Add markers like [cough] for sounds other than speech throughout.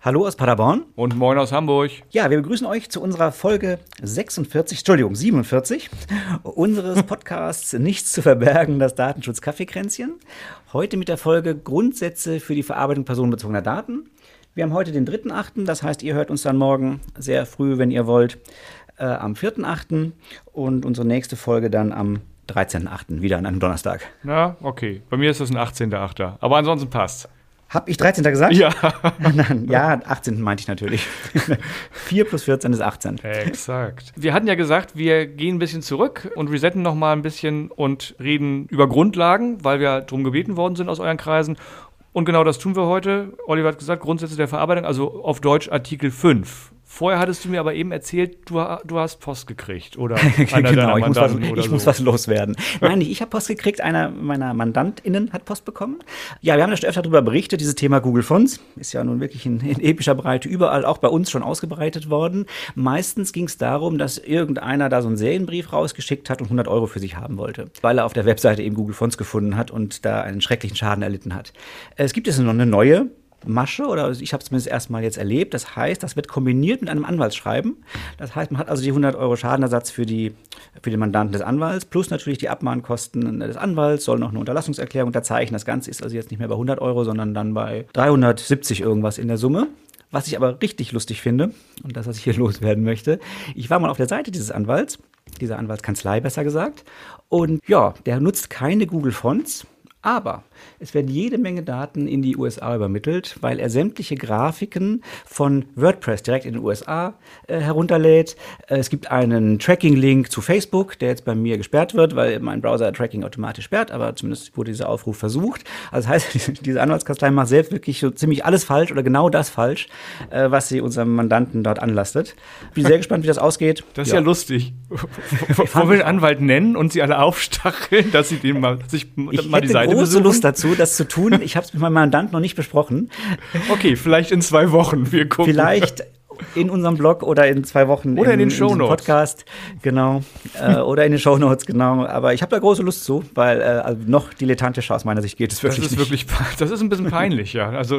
Hallo aus Paderborn. Und moin aus Hamburg. Ja, wir begrüßen euch zu unserer Folge 46, Entschuldigung, 47 [laughs] unseres Podcasts Nichts zu verbergen, das Datenschutz-Kaffeekränzchen. Heute mit der Folge Grundsätze für die Verarbeitung personenbezogener Daten. Wir haben heute den 3.8., das heißt, ihr hört uns dann morgen sehr früh, wenn ihr wollt, äh, am 4.8. und unsere nächste Folge dann am 13.8., wieder an einem Donnerstag. Na, okay. Bei mir ist das ein 18.8. Aber ansonsten passt. Hab ich 13. gesagt? Ja. [laughs] ja, 18. meinte ich natürlich. [laughs] 4 plus 14 ist 18. Exakt. Wir hatten ja gesagt, wir gehen ein bisschen zurück und resetten noch mal ein bisschen und reden über Grundlagen, weil wir darum gebeten worden sind aus euren Kreisen. Und genau das tun wir heute. Oliver hat gesagt, Grundsätze der Verarbeitung, also auf Deutsch Artikel 5. Vorher hattest du mir aber eben erzählt, du, du hast Post gekriegt oder [laughs] einer genau, ich, muss was, ich so. muss was loswerden. Nein, ich habe Post gekriegt, einer meiner MandantInnen hat Post bekommen. Ja, wir haben ja schon öfter darüber berichtet, dieses Thema Google Fonts ist ja nun wirklich in, in epischer Breite überall, auch bei uns schon ausgebreitet worden. Meistens ging es darum, dass irgendeiner da so einen Serienbrief rausgeschickt hat und 100 Euro für sich haben wollte, weil er auf der Webseite eben Google Fonts gefunden hat und da einen schrecklichen Schaden erlitten hat. Es gibt jetzt noch eine neue Masche oder ich habe es zumindest erstmal jetzt erlebt. Das heißt, das wird kombiniert mit einem Anwaltsschreiben. Das heißt, man hat also die 100 Euro Schadenersatz für, die, für den Mandanten des Anwalts plus natürlich die Abmahnkosten des Anwalts, soll noch eine Unterlassungserklärung unterzeichnen. Das Ganze ist also jetzt nicht mehr bei 100 Euro, sondern dann bei 370 irgendwas in der Summe. Was ich aber richtig lustig finde und das, was ich hier loswerden möchte, ich war mal auf der Seite dieses Anwalts, dieser Anwaltskanzlei besser gesagt, und ja, der nutzt keine Google Fonts, aber es werden jede Menge Daten in die USA übermittelt, weil er sämtliche Grafiken von WordPress direkt in den USA äh, herunterlädt. Äh, es gibt einen Tracking-Link zu Facebook, der jetzt bei mir gesperrt wird, weil mein Browser Tracking automatisch sperrt, aber zumindest wurde dieser Aufruf versucht. Also das heißt, [laughs] diese Anwaltskanzlei macht selbst wirklich so ziemlich alles falsch oder genau das falsch, äh, was sie unserem Mandanten dort anlastet. Bin sehr gespannt, wie das ausgeht. Das ist ja, ja lustig. [laughs] Wollen wir den Anwalt nennen und sie alle aufstacheln, dass sie den mal, sich ich mal die Seite große besuchen? Lust dazu, das zu tun. Ich habe es mit meinem Mandanten noch nicht besprochen. Okay, vielleicht in zwei Wochen. Wir gucken. Vielleicht in unserem Blog oder in zwei Wochen Oder in den diesem Shownotes. Podcast, genau, äh, oder in den Shownotes, genau. Aber ich habe da große Lust zu, weil äh, also noch dilettantischer aus meiner Sicht geht es Das wirklich ist nicht. wirklich, [laughs] das ist ein bisschen peinlich, ja. Also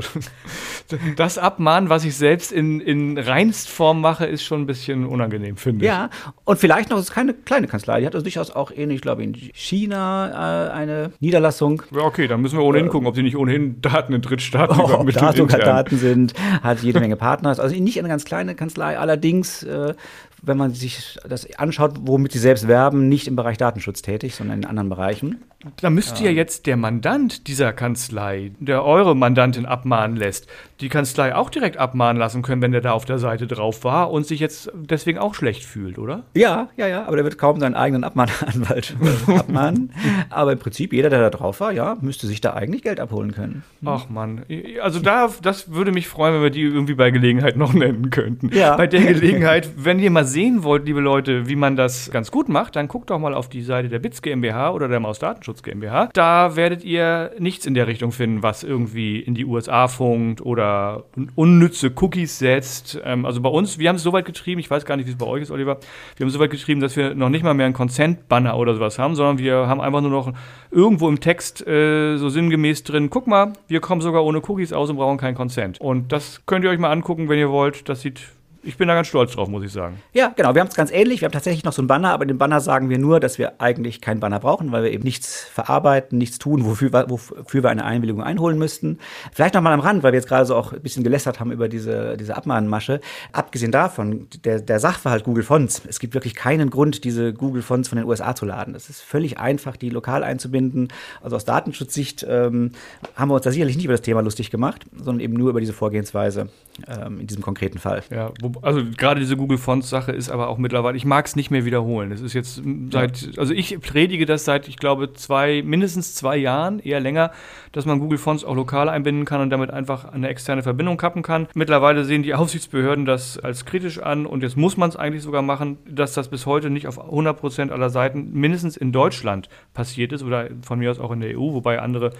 [laughs] das Abmahnen, was ich selbst in, in Reinstform mache, ist schon ein bisschen unangenehm, finde ich. Ja, und vielleicht noch, es ist keine kleine Kanzlei, die hat also durchaus auch ähnlich, ich glaube, in China äh, eine Niederlassung. Ja, okay, dann müssen wir ohnehin gucken, ob sie nicht ohnehin Daten in Drittstaaten Äh. [laughs] Oh, ob übermitteln da sogar intern. Daten sind, hat jede Menge Partner. Also nicht eine ganz kleine Kanzlei, allerdings, äh, wenn man sich das anschaut, womit sie selbst werben, nicht im Bereich Datenschutz tätig, sondern in anderen Bereichen. Da müsste ja jetzt der Mandant dieser Kanzlei, der eure Mandantin abmahnen lässt, die Kanzlei auch direkt abmahnen lassen können, wenn der da auf der Seite drauf war und sich jetzt deswegen auch schlecht fühlt, oder? Ja, ja, ja, aber der wird kaum seinen eigenen Abmahnanwalt [laughs] abmahnen. aber im Prinzip, jeder, der da drauf war, ja, müsste sich da eigentlich Geld abholen können. Ach Mann, also da, das würde mich freuen, wenn wir die irgendwie bei Gelegenheit noch nennen könnten. Ja. Bei der Gelegenheit, [laughs] wenn ihr mal sehen wollt, liebe Leute, wie man das ganz gut macht, dann guckt doch mal auf die Seite der BITS GmbH oder der Maus Datenschutz GmbH. Da werdet ihr nichts in der Richtung finden, was irgendwie in die USA funkt oder unnütze Cookies setzt. Ähm, also bei uns, wir haben es so weit getrieben, ich weiß gar nicht, wie es bei euch ist, Oliver, wir haben es so weit getrieben, dass wir noch nicht mal mehr einen Consent-Banner oder sowas haben, sondern wir haben einfach nur noch irgendwo im Text äh, so sinngemäß drin, guck mal, wir kommen sogar ohne Cookies aus und brauchen keinen Consent. Und das könnt ihr euch mal angucken, wenn ihr wollt. Das sieht, ich bin da ganz stolz drauf, muss ich sagen. Ja, genau, wir haben es ganz ähnlich. Wir haben tatsächlich noch so einen Banner, aber in dem Banner sagen wir nur, dass wir eigentlich keinen Banner brauchen, weil wir eben nichts verarbeiten, nichts tun, wofür, wir- wofür wir eine Einwilligung einholen müssten. Vielleicht noch mal am Rand, weil wir jetzt gerade so auch ein bisschen gelästert haben über diese, diese Abmahnmasche. Abgesehen davon, der, der Sachverhalt Google Fonts, es gibt wirklich keinen Grund, diese Google Fonts von den USA zu laden. Es ist völlig einfach, die lokal einzubinden. Also aus Datenschutzsicht ähm, haben wir uns da sicherlich nicht über das Thema lustig gemacht, sondern eben nur über diese Vorgehensweise ähm, in diesem konkreten Fall. Ja, wo, also gerade diese Google Fonts Sache ist aber auch mittlerweile, ich mag es nicht mehr wiederholen. Es ist jetzt seit, also ich predige das seit, ich glaube, zwei, mindestens zwei Jahren, eher länger, dass man Google Fonts auch lokal einbinden kann und damit einfach eine externe Verbindung kappen kann. Mittlerweile sehen die [laughs] Aufsichtsbehörden das als kritisch an und jetzt muss man es eigentlich sogar machen, dass das bis heute nicht auf 100% aller Seiten mindestens in Deutschland passiert ist oder von mir aus auch in der EU, wobei andere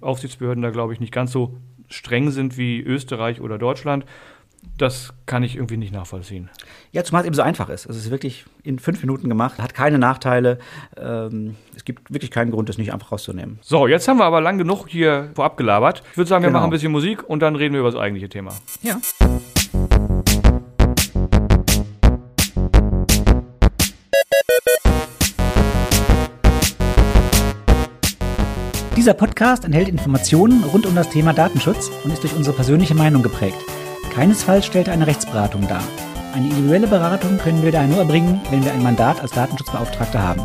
Aufsichtsbehörden da, glaube ich, nicht ganz so streng sind wie Österreich oder Deutschland. Das kann ich irgendwie nicht nachvollziehen. Ja, zumal es eben so einfach ist. Es ist wirklich in fünf Minuten gemacht, hat keine Nachteile. Ähm, es gibt wirklich keinen Grund, das nicht einfach rauszunehmen. So, jetzt haben wir aber lang genug hier vorab gelabert. Ich würde sagen, wir Genau. machen ein bisschen Musik und dann reden wir über das eigentliche Thema. Ja. Dieser Podcast enthält Informationen rund um das Thema Datenschutz und ist durch unsere persönliche Meinung geprägt. Keinesfalls stellt er eine Rechtsberatung dar. Eine individuelle Beratung können wir daher nur erbringen, wenn wir ein Mandat als Datenschutzbeauftragter haben.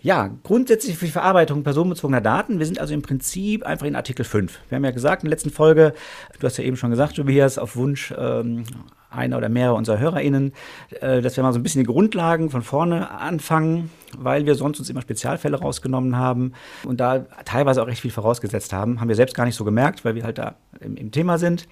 Ja, grundsätzlich für die Verarbeitung personenbezogener Daten. Wir sind also im Prinzip einfach in Artikel 5. Wir haben ja gesagt in der letzten Folge, du hast ja eben schon gesagt, Tobias, auf Wunsch ähm, einer oder mehrerer unserer HörerInnen, äh, dass wir mal so ein bisschen die Grundlagen von vorne anfangen, weil wir sonst uns immer Spezialfälle rausgenommen haben und da teilweise auch recht viel vorausgesetzt haben. Haben wir selbst gar nicht so gemerkt, weil wir halt da im, im Thema sind.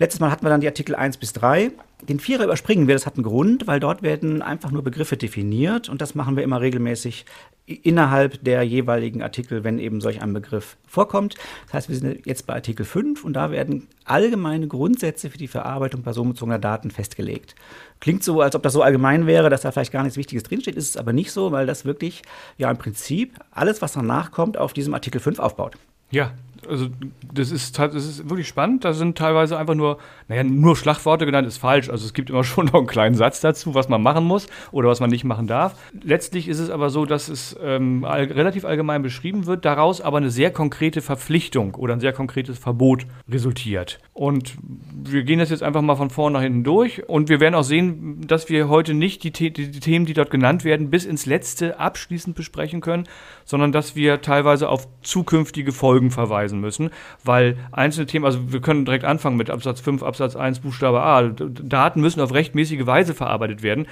Letztes Mal hatten wir dann die Artikel 1 bis 3. Den Vierer überspringen wir, das hat einen Grund, weil dort werden einfach nur Begriffe definiert und das machen wir immer regelmäßig innerhalb der jeweiligen Artikel, wenn eben solch ein Begriff vorkommt. Das heißt, wir sind jetzt bei Artikel 5 und da werden allgemeine Grundsätze für die Verarbeitung personenbezogener Daten festgelegt. Klingt so, als ob das so allgemein wäre, dass da vielleicht gar nichts Wichtiges drinsteht, ist es aber nicht so, weil das wirklich ja im Prinzip alles, was danach kommt, auf diesem Artikel 5 aufbaut. Ja, also das ist, das ist wirklich spannend. Da sind teilweise einfach nur, naja, nur Schlagworte genannt, ist falsch. Also es gibt immer [laughs] schon noch einen kleinen Satz dazu, was man machen muss oder was man nicht machen darf. Letztlich ist es aber so, dass es ähm, all, relativ allgemein beschrieben wird, daraus aber eine sehr konkrete Verpflichtung oder ein sehr konkretes Verbot resultiert. Und wir gehen das jetzt einfach mal von vorne nach hinten durch und wir werden auch sehen, dass wir heute nicht die, The die Themen, die dort genannt werden, bis ins letzte abschließend besprechen können, sondern dass wir teilweise auf zukünftige Folgen verweisen müssen, weil einzelne Themen, also wir können direkt anfangen mit Absatz 5, Absatz 1, Buchstabe A. Daten müssen auf rechtmäßige Weise verarbeitet werden.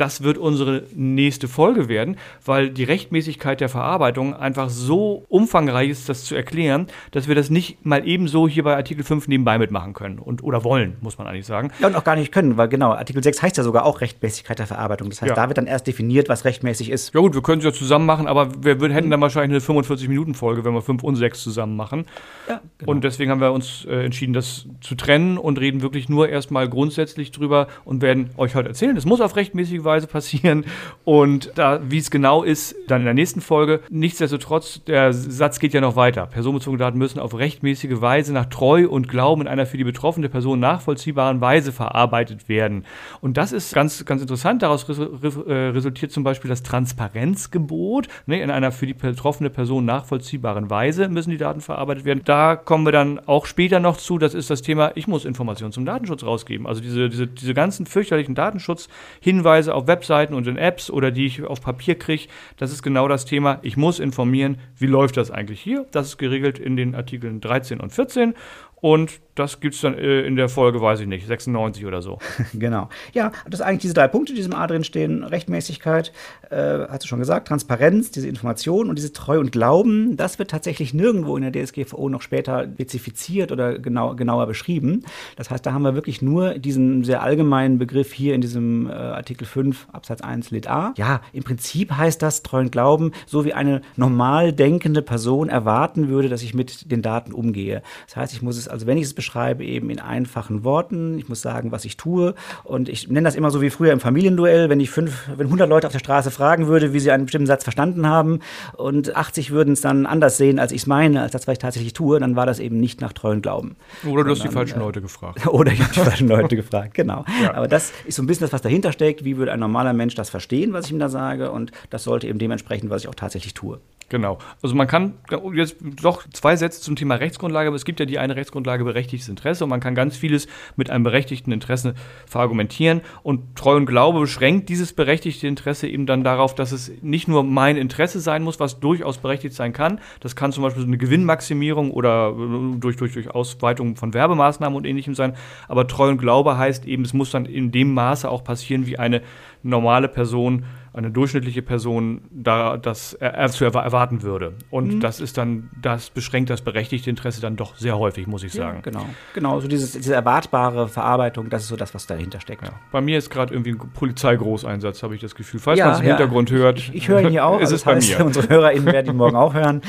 Das wird unsere nächste Folge werden, weil die Rechtmäßigkeit der Verarbeitung einfach so umfangreich ist, das zu erklären, dass wir das nicht mal ebenso hier bei Artikel 5 nebenbei mitmachen können und oder wollen, muss man eigentlich sagen. Ja, und auch gar nicht können, weil genau, Artikel 6 heißt ja sogar auch Rechtmäßigkeit der Verarbeitung. Das heißt, Ja. da wird dann erst definiert, was rechtmäßig ist. Ja gut, wir können es ja zusammen machen, aber wir hätten dann wahrscheinlich eine 45-Minuten-Folge, wenn wir 5 und 6 zusammen machen. Ja, genau. Und deswegen haben wir uns äh, entschieden, das zu trennen und reden wirklich nur erstmal grundsätzlich drüber und werden euch heute erzählen. Es muss auf rechtmäßige Weise passieren und da, wie es genau ist, dann in der nächsten Folge. Nichtsdestotrotz, der Satz geht ja noch weiter. Personenbezogene Daten müssen auf rechtmäßige Weise nach Treu und Glauben in einer für die betroffene Person nachvollziehbaren Weise verarbeitet werden. Und das ist ganz, ganz interessant. Daraus res äh, resultiert zum Beispiel das Transparenzgebot. Ne, in einer für die betroffene Person nachvollziehbaren Weise müssen die Daten verarbeitet werden. Da kommen wir dann auch später noch zu. Das ist das Thema, ich muss Informationen zum Datenschutz rausgeben. Also diese, diese, diese ganzen fürchterlichen Datenschutzhinweise auf Webseiten und in Apps oder die ich auf Papier kriege, das ist genau das Thema. Ich muss informieren, wie läuft das eigentlich hier. Das ist geregelt in den Artikeln 13 und 14. Und das gibt es dann äh, in der Folge, weiß ich nicht, 96 oder so. [laughs] Genau. Ja, das sind eigentlich diese drei Punkte, die diesem A drin stehen. Rechtmäßigkeit, äh, hast du schon gesagt, Transparenz, diese Information und diese Treu und Glauben, das wird tatsächlich nirgendwo in der DSGVO noch später spezifiziert oder genau, genauer beschrieben. Das heißt, da haben wir wirklich nur diesen sehr allgemeinen Begriff hier in diesem äh, Artikel 5 Absatz 1 Lit A. Ja, im Prinzip heißt das Treu und Glauben, so wie eine normal denkende Person erwarten würde, dass ich mit den Daten umgehe. Das heißt, ich muss es, also wenn ich es beschreibe, eben in einfachen Worten, ich muss sagen, was ich tue und ich nenne das immer so wie früher im Familienduell, wenn ich fünf, wenn 100 Leute auf der Straße fragen würde, wie sie einen bestimmten Satz verstanden haben und 80 würden es dann anders sehen, als ich es meine, als das, was ich tatsächlich tue, dann war das eben nicht nach treuen Glauben. Oder du hast die falschen äh, Leute gefragt. [laughs] Oder ich habe die falschen Leute gefragt, genau. [laughs] Ja. Aber das ist so ein bisschen das, was dahinter steckt. Wie würde ein normaler Mensch das verstehen, was ich ihm da sage? Und das sollte eben dementsprechend, was ich auch tatsächlich tue. Genau. Also man kann jetzt doch zwei Sätze zum Thema Rechtsgrundlage, aber es gibt ja die eine Rechtsgrundlage berechtigtes Interesse und man kann ganz vieles mit einem berechtigten Interesse verargumentieren und Treu und Glaube beschränkt dieses berechtigte Interesse eben dann darauf, dass es nicht nur mein Interesse sein muss, was durchaus berechtigt sein kann. Das kann zum Beispiel so eine Gewinnmaximierung oder äh, durch, durch, durch Ausweitung von Werbemaßnahmen und ähnlichem sein. Aber Treu und Glaube heißt eben, es muss dann in dem Maße auch passieren, wie eine normale Person eine durchschnittliche Person da das äh, zu erwarten würde. Und mhm. das ist dann, das beschränkt das berechtigte Interesse dann doch sehr häufig, muss ich sagen. Ja, genau, genau. So dieses, diese erwartbare Verarbeitung, das ist so das, was dahinter steckt. Ja. Bei mir ist gerade irgendwie ein Polizeigroßeinsatz, habe ich das Gefühl. Falls ja, man es im. Hintergrund hört. Ich, ich höre ihn hier auch. [laughs] ist also es bei heißt, mir. [laughs] Unsere HörerInnen werden ihn morgen [laughs] auch hören.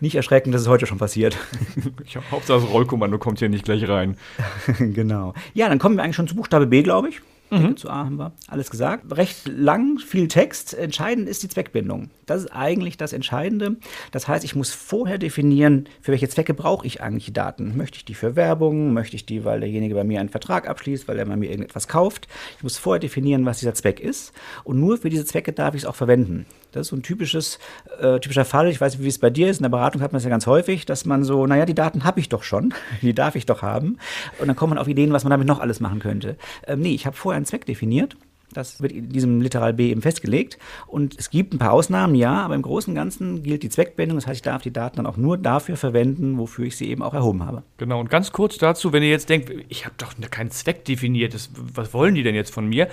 nicht erschrecken, das ist heute schon passiert. ich Hauptsache das Rollkommando kommt hier nicht gleich rein. genau. Ja, dann kommen wir eigentlich schon zu Buchstabe B, glaube ich. Mhm. Zu A haben wir alles gesagt. Recht lang, viel Text. Entscheidend ist die Zweckbindung. Das ist eigentlich das Entscheidende. Das heißt, ich muss vorher definieren, für welche Zwecke brauche ich eigentlich die Daten. Möchte ich die für Werbung? Möchte ich die, weil derjenige bei mir einen Vertrag abschließt, weil er bei mir irgendetwas kauft? Ich muss vorher definieren, was dieser Zweck ist. Und nur für diese Zwecke darf ich es auch verwenden. Das ist so ein typisches, äh, typischer Fall. Ich weiß nicht, wie es bei dir ist. In der Beratung hat man es ja ganz häufig, dass man so, naja, die Daten habe ich doch schon. [laughs] Die darf ich doch haben. Und dann kommt man auf Ideen, was man damit noch alles machen könnte. Ähm, nee, ich habe vorher einen Zweck definiert das wird in diesem Literal B eben festgelegt. Und es gibt ein paar Ausnahmen, ja, aber im Großen und Ganzen gilt die Zweckbindung. Das heißt, ich darf die Daten dann auch nur dafür verwenden, wofür ich sie eben auch erhoben habe. Genau, und ganz kurz dazu, wenn ihr jetzt denkt, ich habe doch keinen Zweck definiert, das, was wollen die denn jetzt von mir?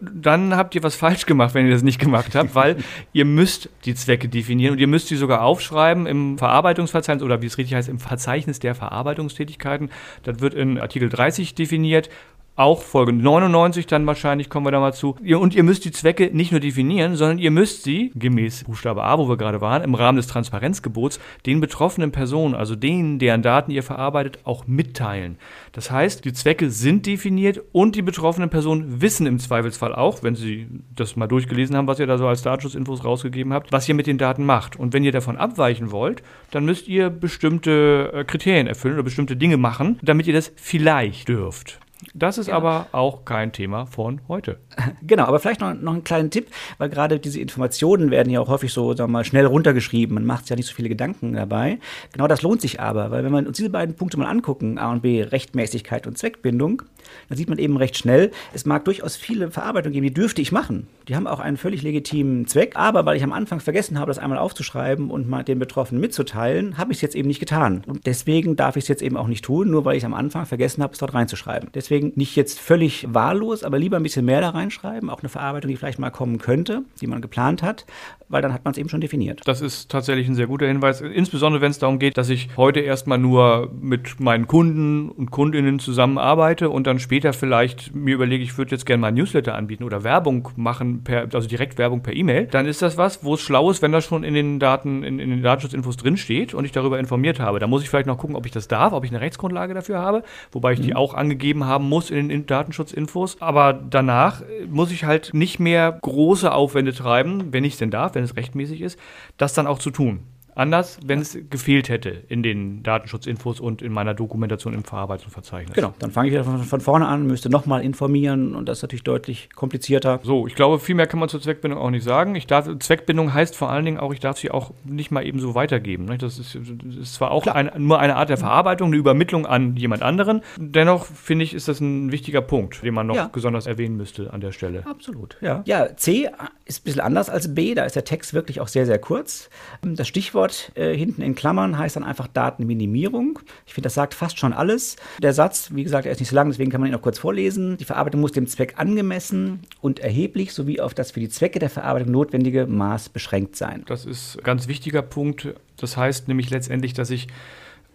Dann habt ihr was falsch gemacht, wenn ihr das nicht gemacht habt, weil [laughs] ihr müsst die Zwecke definieren und ihr müsst sie sogar aufschreiben im Verarbeitungsverzeichnis oder wie es richtig heißt, im Verzeichnis der Verarbeitungstätigkeiten. Das wird in Artikel 30 definiert auch Folge 99 dann wahrscheinlich, kommen wir da mal zu. Und ihr müsst die Zwecke nicht nur definieren, sondern ihr müsst sie, gemäß Buchstabe A, wo wir gerade waren, im Rahmen des Transparenzgebots, den betroffenen Personen, also denen, deren Daten ihr verarbeitet, auch mitteilen. Das heißt, die Zwecke sind definiert und die betroffenen Personen wissen im Zweifelsfall auch, wenn sie das mal durchgelesen haben, was ihr da so als Datenschutzinfos rausgegeben habt, was ihr mit den Daten macht. Und wenn ihr davon abweichen wollt, dann müsst ihr bestimmte äh, Kriterien erfüllen oder bestimmte Dinge machen, damit ihr das vielleicht dürft. Das ist ja. aber auch kein Thema von heute. [laughs] Genau, aber vielleicht noch, noch einen kleinen Tipp, weil gerade diese Informationen werden ja auch häufig so, sagen wir mal, schnell runtergeschrieben. Man macht sich ja nicht so viele Gedanken dabei. Genau das lohnt sich aber, weil wenn wir uns diese beiden Punkte mal angucken, A und B, Rechtmäßigkeit und Zweckbindung, dann sieht man eben recht schnell, es mag durchaus viele Verarbeitungen geben, die dürfte ich machen. Die haben auch einen völlig legitimen Zweck, aber weil ich am Anfang vergessen habe, das einmal aufzuschreiben und mal den Betroffenen mitzuteilen, habe ich es jetzt eben nicht getan. Und deswegen darf ich es jetzt eben auch nicht tun, nur weil ich am Anfang vergessen habe, es dort reinzuschreiben. Deswegen nicht jetzt völlig wahllos, aber lieber ein bisschen mehr da reinschreiben, auch eine Verarbeitung, die vielleicht mal kommen könnte, die man geplant hat, weil dann hat man es eben schon definiert. Das ist tatsächlich ein sehr guter Hinweis, insbesondere wenn es darum geht, dass ich heute erstmal nur mit meinen Kunden und Kundinnen zusammenarbeite und dann später vielleicht mir überlege, ich würde jetzt gerne mal ein Newsletter anbieten oder Werbung machen, per, also direkt Werbung per E-Mail, dann ist das was, wo es schlau ist, wenn das schon in den Daten, in, in den Datenschutzinfos drinsteht und ich darüber informiert habe. Da muss ich vielleicht noch gucken, ob ich das darf, ob ich eine Rechtsgrundlage dafür habe, wobei ich mhm. die auch angegeben haben muss in den Datenschutzinfos. Aber danach muss ich halt nicht mehr große Aufwände treiben, wenn ich es denn darf, wenn es rechtmäßig ist, das dann auch zu tun anders, wenn es gefehlt hätte in den Datenschutzinfos und in meiner Dokumentation im Verarbeitungsverzeichnis. Genau, dann fange ich wieder von, von vorne an, müsste nochmal informieren und das ist natürlich deutlich komplizierter. So, ich glaube, viel mehr kann man zur Zweckbindung auch nicht sagen. Ich darf, Zweckbindung heißt vor allen Dingen auch, ich darf sie auch nicht mal eben so weitergeben. Ne? Das ist, ist zwar auch ein, nur eine Art der Verarbeitung, eine Übermittlung an jemand anderen. Dennoch finde ich, ist das ein wichtiger Punkt, den man noch ja. besonders erwähnen müsste an der Stelle. Absolut, ja. Ja, C ist ein bisschen anders als B, da ist der Text wirklich auch sehr, sehr kurz. Das Stichwort Stichwort äh, hinten in Klammern heißt dann einfach Datenminimierung. Ich finde, das sagt fast schon alles. Der Satz, wie gesagt, er ist nicht so lang, deswegen kann man ihn auch kurz vorlesen. Die Verarbeitung muss dem Zweck angemessen und erheblich sowie auf das für die Zwecke der Verarbeitung notwendige Maß beschränkt sein. Das ist ein ganz wichtiger Punkt. Das heißt nämlich letztendlich, dass ich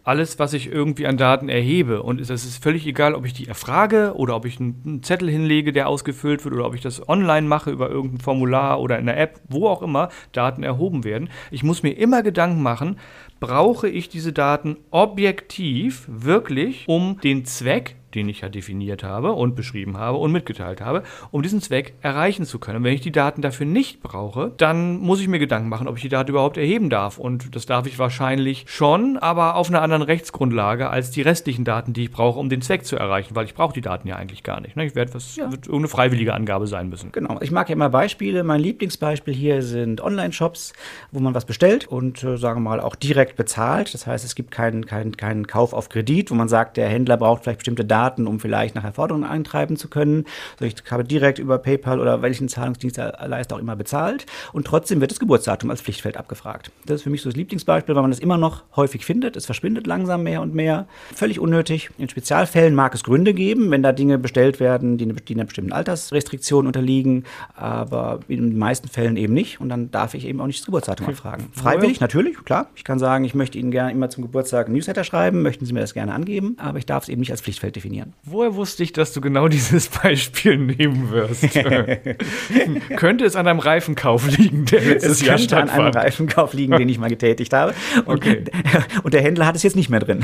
alles, was ich irgendwie an Daten erhebe. Und es ist völlig egal, ob ich die erfrage oder ob ich einen Zettel hinlege, der ausgefüllt wird oder ob ich das online mache über irgendein Formular oder in der App, wo auch immer Daten erhoben werden. Ich muss mir immer Gedanken machen, brauche ich diese Daten objektiv wirklich, um den Zweck, den ich ja definiert habe und beschrieben habe und mitgeteilt habe, um diesen Zweck erreichen zu können. Und wenn ich die Daten dafür nicht brauche, dann muss ich mir Gedanken machen, ob ich die Daten überhaupt erheben darf. Und das darf ich wahrscheinlich schon, aber auf einer anderen Rechtsgrundlage als die restlichen Daten, die ich brauche, um den Zweck zu erreichen, weil ich brauche die Daten ja eigentlich gar nicht. Ne? Ich werde was, ja. wird irgendeine freiwillige Angabe sein müssen. Genau. Ich mag ja immer Beispiele. Mein Lieblingsbeispiel hier sind Online-Shops, wo man was bestellt und äh, sagen wir mal auch direkt bezahlt. Das heißt, es gibt keinen, keinen, keinen Kauf auf Kredit, wo man sagt, der Händler braucht vielleicht bestimmte Daten Daten, um vielleicht nachher Forderungen eintreiben zu können. Also ich habe direkt über PayPal oder welchen Zahlungsdienstleister auch immer bezahlt und trotzdem wird das Geburtsdatum als Pflichtfeld abgefragt. Das ist für mich so das Lieblingsbeispiel, weil man das immer noch häufig findet. Es verschwindet langsam mehr und mehr. Völlig unnötig. In Spezialfällen mag es Gründe geben, wenn da Dinge bestellt werden, die, die einer bestimmten Altersrestriktion unterliegen, aber in den meisten Fällen eben nicht und dann darf ich eben auch nicht das Geburtsdatum abfragen. Freiwillig, natürlich, klar. Ich kann sagen, ich möchte Ihnen gerne immer zum Geburtstag ein Newsletter schreiben, möchten Sie mir das gerne angeben, aber ich darf es eben nicht als Pflichtfeld definieren. Woher wusste ich, dass du genau [laughs] dieses Beispiel nehmen wirst? [laughs] könnte es an einem Reifenkauf liegen, der letztes es Jahr stattfand? an einem Reifenkauf liegen, den ich mal getätigt habe. Und, okay. [laughs] und der Händler hat es jetzt nicht mehr drin.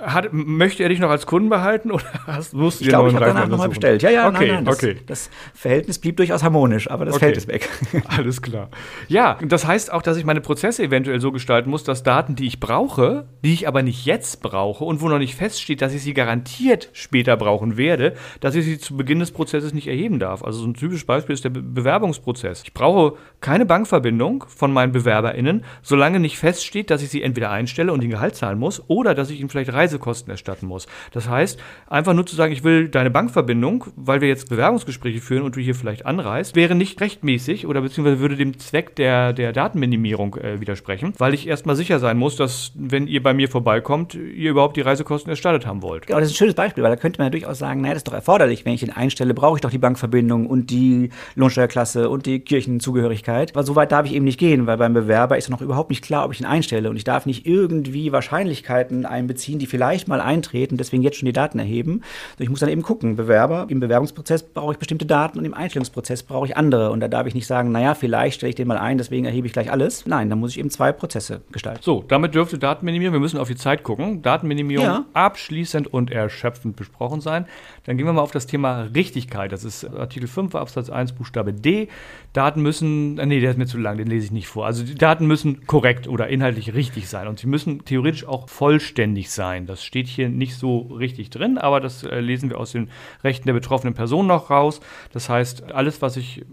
hat, möchte er dich noch als Kunden behalten oder hast, musst du ich glaube, ich habe danach nochmal bestellt. Ja, ja, okay, nein, nein, das, okay. das Verhältnis blieb durchaus harmonisch, aber das okay. Feld ist weg. Alles klar. Ja, das heißt auch, dass ich meine Prozesse eventuell so gestalten muss, dass Daten, die ich brauche, die ich aber nicht jetzt brauche und wo noch nicht feststeht, dass ich sie garantiert später brauchen werde, dass ich sie zu Beginn des Prozesses nicht erheben darf. Also so ein typisches Beispiel ist der Be Bewerbungsprozess. Ich brauche keine Bankverbindung von meinen BewerberInnen, solange nicht feststeht, dass ich sie entweder einstelle und den Gehalt zahlen muss oder dass ich ihnen vielleicht Reisekosten erstatten muss. Das heißt, einfach nur zu sagen, ich will deine Bankverbindung, weil wir jetzt Bewerbungsgespräche führen und du hier vielleicht anreist, wäre nicht rechtmäßig oder beziehungsweise würde dem Zweck der, der Datenminimierung äh, widersprechen, weil ich erstmal sicher sein muss, dass, wenn ihr bei mir vorbeikommt, ihr überhaupt die Reisekosten erstattet haben wollt. Genau, das ist ein schönes Beispiel, weil da könnte man ja durchaus sagen, naja, das ist doch erforderlich, wenn ich ihn einstelle, brauche ich doch die Bankverbindung und die Lohnsteuerklasse und die Kirchenzugehörigkeit. Aber so weit darf ich eben nicht gehen, weil beim Bewerber ist noch überhaupt nicht klar, ob ich ihn einstelle und ich darf nicht irgendwie Wahrscheinlichkeiten einbeziehen, die vielleicht mal eintreten, deswegen jetzt schon die Daten erheben. Also ich muss dann eben gucken, Bewerber, im Bewerbungsprozess brauche ich bestimmte Daten und im Einstellungsprozess brauche ich andere und da darf ich nicht sagen, naja, vielleicht stelle ich den mal ein, deswegen erhebe ich gleich alles. Nein, da muss ich eben zwei Prozesse gestalten. So, damit dürfte Datenminimierung, wir müssen auf die Zeit gucken, Datenminimierung ja. abschließend und erschöpfend besprochen sein. Dann gehen wir mal auf das Thema Richtigkeit. Das ist Artikel 5 Absatz 1 Buchstabe D. Daten müssen, äh, nee, der ist mir zu lang, den lese ich nicht vor. Also die Daten müssen korrekt oder inhaltlich richtig sein und sie müssen theoretisch auch vollständig sein. Das steht hier nicht so richtig drin, aber das äh, lesen wir aus den Rechten der betroffenen Person noch raus. Das heißt, alles, was ich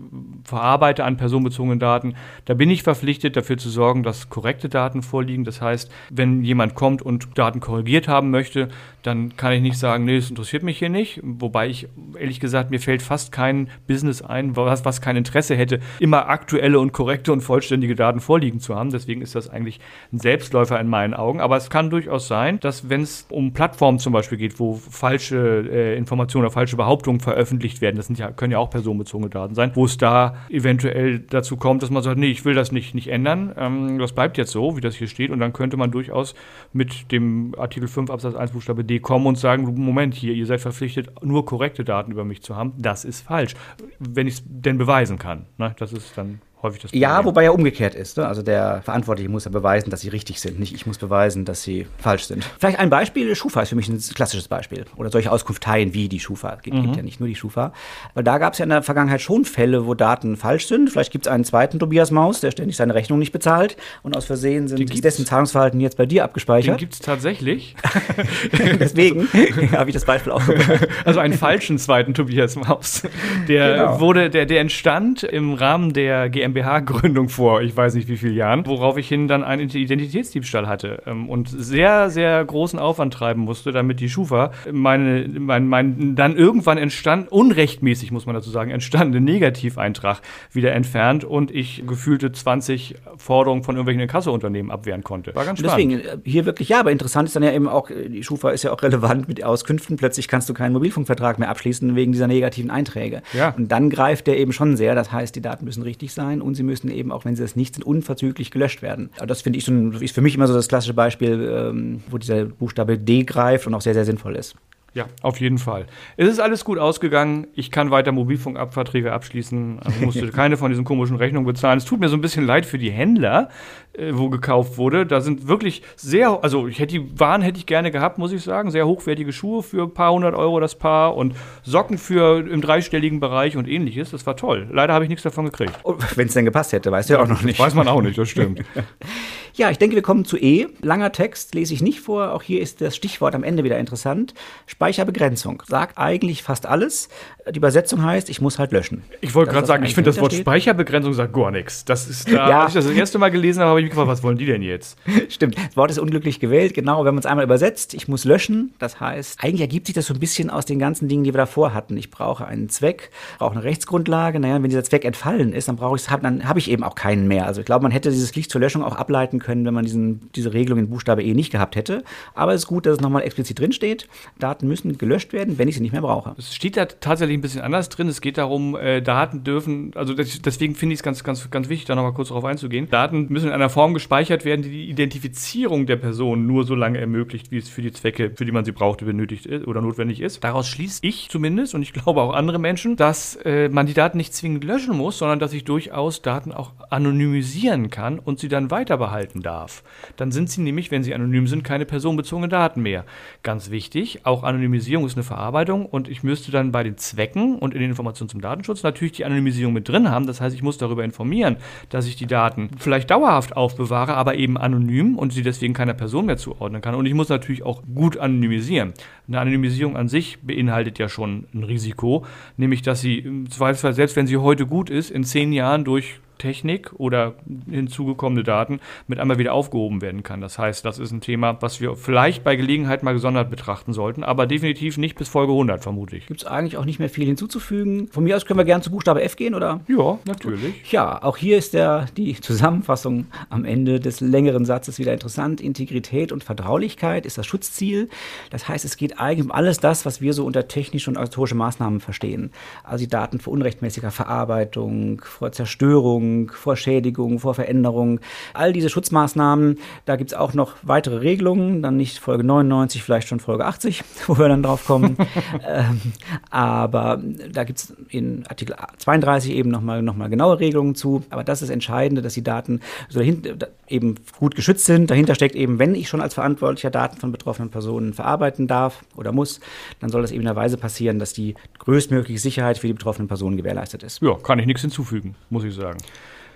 verarbeite an personenbezogenen Daten, da bin ich verpflichtet, dafür zu sorgen, dass korrekte Daten vorliegen. Das heißt, wenn jemand kommt und Daten korrigiert haben möchte, dann kann ich nicht sagen, nee, das interessiert mich hier nicht. Wobei ich, ehrlich gesagt, mir fällt fast kein Business ein, was, was kein Interesse hätte, immer aktuelle und korrekte und vollständige Daten vorliegen zu haben. Deswegen ist das eigentlich ein Selbstläufer in meinen Augen. Aber es kann durchaus sein, dass wenn es um Plattformen zum Beispiel geht, wo falsche äh, Informationen oder falsche Behauptungen veröffentlicht werden, das ja, können ja auch personenbezogene Daten sein, wo es da eventuell dazu kommt, dass man sagt, nee, ich will das nicht, nicht ändern. Ähm, das bleibt jetzt so, wie das hier steht. Und dann könnte man durchaus mit dem Artikel 5 Absatz 1 Buchstabe D kommen und sagen, Moment, hier, ihr seid verpflichtet, nur korrekte Daten über mich zu haben. Das ist falsch, wenn ich es denn beweisen kann. Ne? Das ist dann häufig das Problem. Ja, wobei er umgekehrt ist. Ne? Also der Verantwortliche muss ja beweisen, dass sie richtig sind, nicht ich muss beweisen, dass sie falsch sind. Vielleicht ein Beispiel, Schufa ist für mich ein klassisches Beispiel. Oder solche Auskunfteien wie die Schufa. Es gibt, mhm. ja nicht nur die Schufa. Weil da gab es ja in der Vergangenheit schon Fälle, wo Daten falsch sind. Vielleicht gibt es einen zweiten Tobias Maus, der ständig seine Rechnung nicht bezahlt und aus Versehen sind ist dessen Zahlungsverhalten jetzt bei dir abgespeichert. Den gibt es tatsächlich. [laughs] Deswegen [laughs] habe ich das Beispiel auch gebracht. Also einen falschen zweiten Tobias Maus. Der genau. wurde, der, der entstand im Rahmen der GmbH GmbH-Gründung vor, ich weiß nicht wie vielen Jahren, worauf ich hin dann einen Identitätsdiebstahl hatte ähm, und sehr, sehr großen Aufwand treiben musste, damit die Schufa meine, mein, mein dann irgendwann entstand, unrechtmäßig muss man dazu sagen, entstandene Negativeintrag wieder entfernt und ich gefühlte 20 Forderungen von irgendwelchen Inkassounternehmen abwehren konnte. War ganz spannend. Deswegen, äh, hier wirklich ja, aber interessant ist dann ja eben auch, äh, die Schufa ist ja auch relevant mit Auskünften. Plötzlich kannst du keinen Mobilfunkvertrag mehr abschließen wegen dieser negativen Einträge. Ja. Und dann greift der eben schon sehr. Das heißt, die Daten müssen richtig sein und sie müssen eben, auch wenn sie das nicht sind, unverzüglich gelöscht werden. Das finde ich so ein, ist für mich immer so das klassische Beispiel, ähm, wo dieser Buchstabe D greift und auch sehr, sehr sinnvoll ist. Ja, auf jeden Fall. Es ist alles gut ausgegangen. Ich kann weiter Mobilfunkabverträge abschließen. Ich musste [laughs] keine von diesen komischen Rechnungen bezahlen. Es tut mir so ein bisschen leid für die Händler, äh, wo gekauft wurde. Da sind wirklich sehr, also ich hätte die Waren hätte ich gerne gehabt, muss ich sagen. Sehr hochwertige Schuhe für ein paar hundert Euro das Paar und Socken für im dreistelligen Bereich und ähnliches. Das war toll. Leider habe ich nichts davon gekriegt. Oh, Wenn es denn gepasst hätte, weißt du ja auch noch nicht. Weiß man auch nicht, das stimmt. [laughs] Ja, ich denke, wir kommen zu E. Langer Text lese ich nicht vor. Auch hier ist das Stichwort am Ende wieder interessant. Speicherbegrenzung sagt eigentlich fast alles. Die Übersetzung heißt, ich muss halt löschen. Ich wollte gerade sagen, ich finde das Wort steht. Speicherbegrenzung sagt gar nichts. Das ist da, [laughs] ja. als ich das das erste Mal gelesen habe, habe ich mich gefragt, was wollen die denn jetzt? [laughs] Stimmt, das Wort ist unglücklich gewählt. Genau, wenn man es einmal übersetzt, ich muss löschen. Das heißt, eigentlich ergibt sich das so ein bisschen aus den ganzen Dingen, die wir davor hatten. Ich brauche einen Zweck, brauche eine Rechtsgrundlage. Naja, wenn dieser Zweck entfallen ist, dann brauche ich es, dann habe ich eben auch keinen mehr. Also ich glaube, man hätte dieses Licht zur Löschung auch ableiten können, wenn man diesen, diese Regelung in Buchstabe E nicht gehabt hätte. Aber es ist gut, dass es nochmal explizit drin steht. Daten müssen gelöscht werden, wenn ich sie nicht mehr brauche. Es steht da tatsächlich ein bisschen anders drin. Es geht darum, äh, Daten dürfen, also das, deswegen finde ich es ganz, ganz, ganz wichtig, da nochmal kurz darauf einzugehen. Daten müssen in einer Form gespeichert werden, die die Identifizierung der Person nur so lange ermöglicht, wie es für die Zwecke, für die man sie braucht, benötigt ist oder notwendig ist. Daraus schließe ich zumindest und ich glaube auch andere Menschen, dass äh, man die Daten nicht zwingend löschen muss, sondern dass ich durchaus Daten auch anonymisieren kann und sie dann weiter behalten darf. Dann sind sie nämlich, wenn sie anonym sind, keine personenbezogenen Daten mehr. Ganz wichtig, auch Anonymisierung ist eine Verarbeitung und ich müsste dann bei den Zwecken und in den Informationen zum Datenschutz natürlich die Anonymisierung mit drin haben. Das heißt, ich muss darüber informieren, dass ich die Daten vielleicht dauerhaft aufbewahre, aber eben anonym und sie deswegen keiner Person mehr zuordnen kann. Und ich muss natürlich auch gut anonymisieren. Eine Anonymisierung an sich beinhaltet ja schon ein Risiko, nämlich dass sie im Zweifelsfall, selbst wenn sie heute gut ist, in zehn Jahren durch Technik oder hinzugekommene Daten mit einmal wieder aufgehoben werden kann. Das heißt, das ist ein Thema, was wir vielleicht bei Gelegenheit mal gesondert betrachten sollten, aber definitiv nicht bis Folge 100, vermute ich. Gibt es eigentlich auch nicht mehr viel hinzuzufügen. Von mir aus können wir gerne zu Buchstabe F gehen, oder? Ja, natürlich. Ja, auch hier ist der, die Zusammenfassung am Ende des längeren Satzes wieder interessant. Integrität und Vertraulichkeit ist das Schutzziel. Das heißt, es geht eigentlich um alles das, was wir so unter technische und autorische Maßnahmen verstehen. Also die Daten vor unrechtmäßiger Verarbeitung, vor Zerstörung, Schädigung, vor Schädigung, vor Veränderung. All diese Schutzmaßnahmen, da gibt es auch noch weitere Regelungen, dann nicht Folge 99, vielleicht schon Folge 80, [laughs] wo wir dann drauf kommen. [laughs] ähm, aber da gibt es in Artikel 32 eben nochmal noch mal genaue Regelungen zu. Aber das ist entscheidend, dass die Daten so eben gut geschützt sind. Dahinter steckt eben, wenn ich schon als Verantwortlicher Daten von betroffenen Personen verarbeiten darf oder muss, dann soll das eben in der Weise passieren, dass die größtmögliche Sicherheit für die betroffenen Personen gewährleistet ist. Ja, kann ich nichts hinzufügen, muss ich sagen.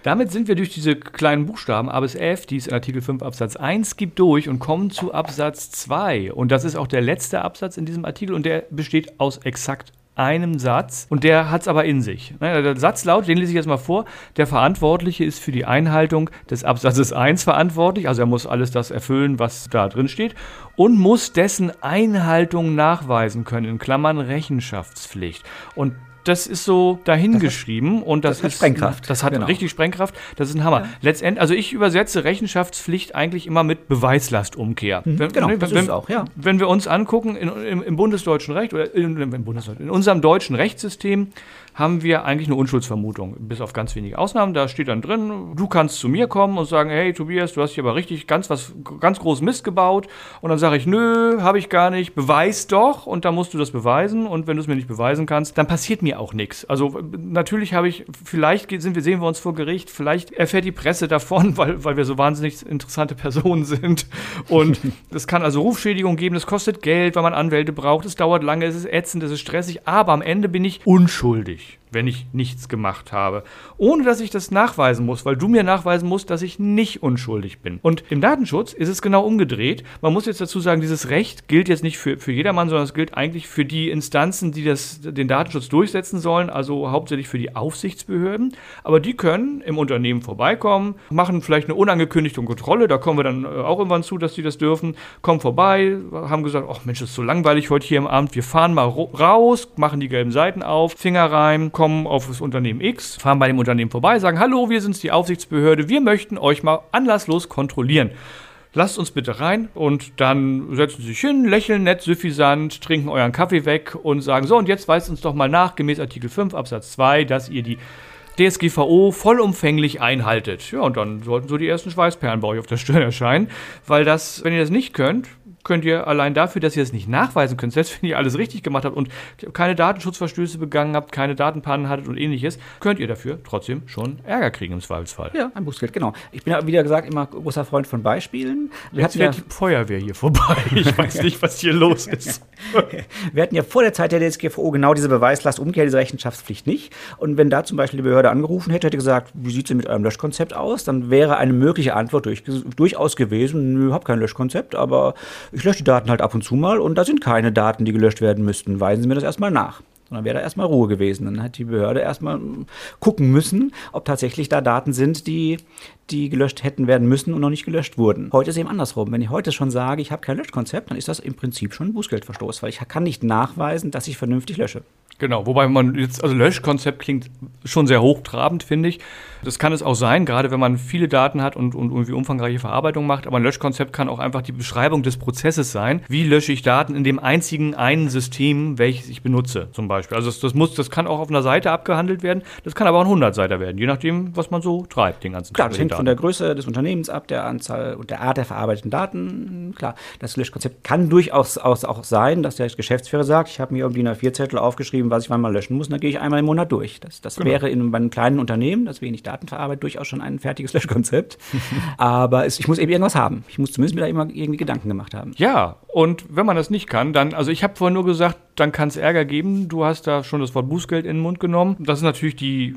Damit sind wir durch diese kleinen Buchstaben A bis F, die es in Artikel 5 Absatz 1 gibt, durch und kommen zu Absatz 2. Und das ist auch der letzte Absatz in diesem Artikel und der besteht aus exakt einem Satz und der hat es aber in sich. Der Satz lautet, den lese ich jetzt mal vor, der Verantwortliche ist für die Einhaltung des Absatzes 1 verantwortlich, also er muss alles das erfüllen, was da drin steht und muss dessen Einhaltung nachweisen können, in Klammern Rechenschaftspflicht. Und das ist so dahingeschrieben und das, das ist Sprengkraft. Das hat genau. richtig Sprengkraft. Das ist ein Hammer. Ja. Letztendlich, also ich übersetze Rechenschaftspflicht eigentlich immer mit Beweislastumkehr. Mhm, wenn, genau, ne, das wenn, ist auch, ja. Wenn wir uns angucken in, im, im, bundesdeutschen Recht oder in, im Bundesdeutschen, in unserem deutschen Rechtssystem haben wir eigentlich eine Unschuldsvermutung, bis auf ganz wenige Ausnahmen. Da steht dann drin, du kannst zu mir kommen und sagen, hey Tobias, du hast hier aber richtig ganz was ganz groß Mist gebaut. Und dann sage ich, nö, habe ich gar nicht, beweis doch. Und dann musst du das beweisen. Und wenn du es mir nicht beweisen kannst, dann passiert mir auch nichts. Also natürlich habe ich, vielleicht sind wir, sehen wir uns vor Gericht, vielleicht erfährt die Presse davon, [laughs] weil, weil wir so wahnsinnig interessante Personen sind. Und [laughs] es kann also Rufschädigung geben, das kostet Geld, weil man Anwälte braucht, es dauert lange, es ist ätzend, es ist stressig, aber am Ende bin ich unschuldig wenn ich nichts gemacht habe. Ohne dass ich das nachweisen muss, weil du mir nachweisen musst, dass ich nicht unschuldig bin. Und im Datenschutz ist es genau umgedreht. Man muss jetzt dazu sagen, dieses Recht gilt jetzt nicht für, für jedermann, sondern es gilt eigentlich für die Instanzen, die das, den Datenschutz durchsetzen sollen, also hauptsächlich für die Aufsichtsbehörden. Aber die können im Unternehmen vorbeikommen, machen vielleicht eine unangekündigte Kontrolle, da kommen wir dann äh, auch irgendwann zu, dass die das dürfen, kommen vorbei, haben gesagt, ach Mensch, ist so langweilig heute hier im Abend, wir fahren mal raus, machen die gelben Seiten auf, Finger rein, kommen auf das Unternehmen X, fahren bei dem Unternehmen vorbei, sagen, hallo, wir sind die Aufsichtsbehörde, wir möchten euch mal anlasslos kontrollieren. Lasst uns bitte rein und dann setzen sie sich hin, lächeln nett, suffisant, trinken euren Kaffee weg und sagen, so und jetzt weist uns doch mal nach, gemäß Artikel 5 Absatz 2, dass ihr die DSGVO vollumfänglich einhaltet. Ja, und dann sollten so die ersten Schweißperlen bei euch auf der Stirn erscheinen, weil das, wenn ihr das nicht könnt, könnt ihr allein dafür, dass ihr es nicht nachweisen könnt, selbst wenn ihr alles richtig gemacht habt und keine Datenschutzverstöße begangen habt, keine Datenpannen hattet und ähnliches, könnt ihr dafür trotzdem schon Ärger kriegen im Zweifelsfall. Ja, ein Bußgeld, genau. Ich bin ja, wie gesagt, immer großer Freund von Beispielen. Wir Jetzt fährt ja, die Feuerwehr hier vorbei. [laughs] Ich weiß nicht, was hier los ist. [laughs] Wir hatten ja vor der Zeit der DSGVO genau diese Beweislastumkehr, diese Rechenschaftspflicht nicht. Und wenn da zum Beispiel die Behörde angerufen hätte, hätte gesagt, wie sieht es mit eurem Löschkonzept aus, dann wäre eine mögliche Antwort durch, durchaus gewesen, nö, hab kein Löschkonzept, aber ich lösche die Daten halt ab und zu mal und da sind keine Daten, die gelöscht werden müssten. Weisen Sie mir das erstmal nach. Dann wäre da erstmal Ruhe gewesen. Dann hat die Behörde erstmal gucken müssen, ob tatsächlich da Daten sind, die, die gelöscht hätten werden müssen und noch nicht gelöscht wurden. Heute ist eben andersrum. Wenn ich heute schon sage, ich habe kein Löschkonzept, dann ist das im Prinzip schon ein Bußgeldverstoß, weil ich kann nicht nachweisen, dass ich vernünftig lösche. Genau, wobei man jetzt, also Löschkonzept klingt schon sehr hochtrabend, finde ich. Das kann es auch sein, gerade wenn man viele Daten hat und, und irgendwie umfangreiche Verarbeitung macht. Aber ein Löschkonzept kann auch einfach die Beschreibung des Prozesses sein. Wie lösche ich Daten in dem einzigen einen System, welches ich benutze, zum Beispiel. Also das, das muss, das kann auch auf einer Seite abgehandelt werden. Das kann aber auch ein 100-Seiter werden, je nachdem, was man so treibt den ganzen Tag. Klar, das hängt von der Größe des Unternehmens ab, der Anzahl und der Art der verarbeiteten Daten. Klar, das Löschkonzept kann durchaus auch sein, dass der Geschäftsführer sagt, ich habe mir irgendwie eine Vierzettel aufgeschrieben, was ich wann mal löschen muss, und dann gehe ich einmal im Monat durch. Das, das genau. wäre in einem kleinen Unternehmen, das wenig Daten verarbeitet, durchaus schon ein fertiges [laughs] Löschkonzept. Aber es, ich muss eben irgendwas haben. Ich muss zumindest mir da immer irgendwie Gedanken gemacht haben. Ja, und wenn man das nicht kann, dann, also ich habe vorhin nur gesagt, dann kann es Ärger geben. Du hast da schon das Wort Bußgeld in den Mund genommen. Das ist natürlich die,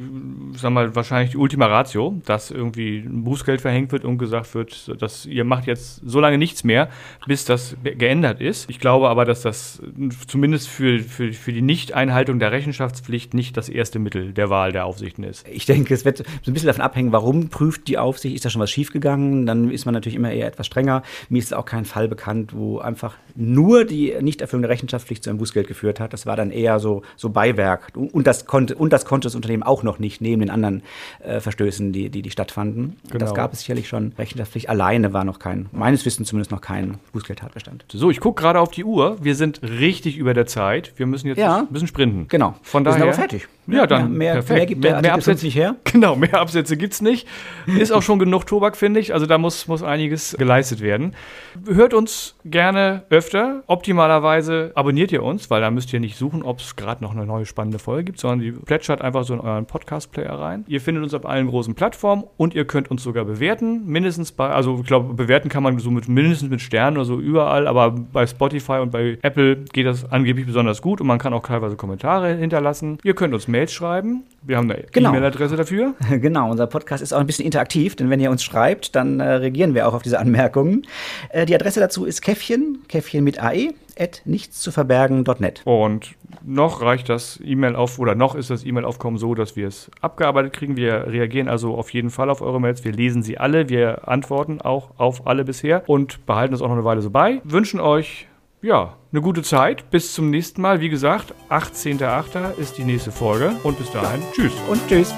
sag mal, wahrscheinlich die Ultima Ratio, dass irgendwie ein Bußgeld verhängt wird und gesagt wird, dass ihr macht jetzt so lange nichts mehr, bis das geändert ist. Ich glaube aber, dass das zumindest für, für, für die Nichteinhaltung der Rechenschaftspflicht nicht das erste Mittel der Wahl der Aufsichten ist. Ich denke, es wird so ein bisschen davon abhängen, warum prüft die Aufsicht, ist da schon was schiefgegangen, dann ist man natürlich immer eher etwas strenger. Mir ist auch kein Fall bekannt, wo einfach nur die Nichterfüllung der Rechenschaftspflicht zu einem Bußgeld geführt hat. Das war dann eher so, so Beiwerk. Und das, konnte, und das konnte das Unternehmen auch noch nicht, neben den anderen äh, Verstößen, die, die, die stattfanden. Genau. Das gab es sicherlich schon. Rechenschaftspflicht alleine war noch kein, meines Wissens zumindest noch kein Bußgeldtatbestand. So, ich gucke gerade auf die Uhr. Wir sind richtig über der Zeit. Wir müssen jetzt ja. ein bisschen sprinten. Genau. Von daher, Wir sind aber fertig. Ja, dann mehr, perfekt. mehr gibt der mehr, mehr Absätze nicht her. [laughs] Genau, mehr Absätze gibt es nicht. Ist auch schon genug Tobak, finde ich. Also da muss, muss einiges geleistet werden. Hört uns gerne öfter. Optimalerweise abonniert ihr uns, weil da müsst ihr nicht suchen, ob es gerade noch eine neue spannende Folge gibt, sondern die plätschert einfach so in euren Podcast-Player rein. Ihr findet uns auf allen großen Plattformen und ihr könnt uns sogar bewerten. Mindestens bei, also ich glaube, bewerten kann man so mit mindestens mit Sternen oder so überall, aber bei Spotify und bei Apple geht das angeblich besonders gut und man kann auch teilweise Kommentare hinterlassen. Ihr könnt uns Mails schreiben. Wir haben eine genau. E-Mail-Adresse dafür. [laughs] Genau, unser Podcast ist auch ein bisschen interaktiv, denn wenn ihr uns schreibt, dann äh, reagieren wir auch auf diese Anmerkungen. Äh, die Adresse dazu ist Käffchen, Käffchen mit AE, at nichtszuverbergen.net. Und noch reicht das E-Mail auf, oder noch ist das E-Mail-Aufkommen so, dass wir es abgearbeitet kriegen. Wir reagieren also auf jeden Fall auf eure Mails. Wir lesen sie alle, wir antworten auch auf alle bisher und behalten das auch noch eine Weile so bei. Wünschen euch ja, eine gute Zeit. Bis zum nächsten Mal. Wie gesagt, 18.08. ist die nächste Folge. Und bis dahin, tschüss. Und tschüss.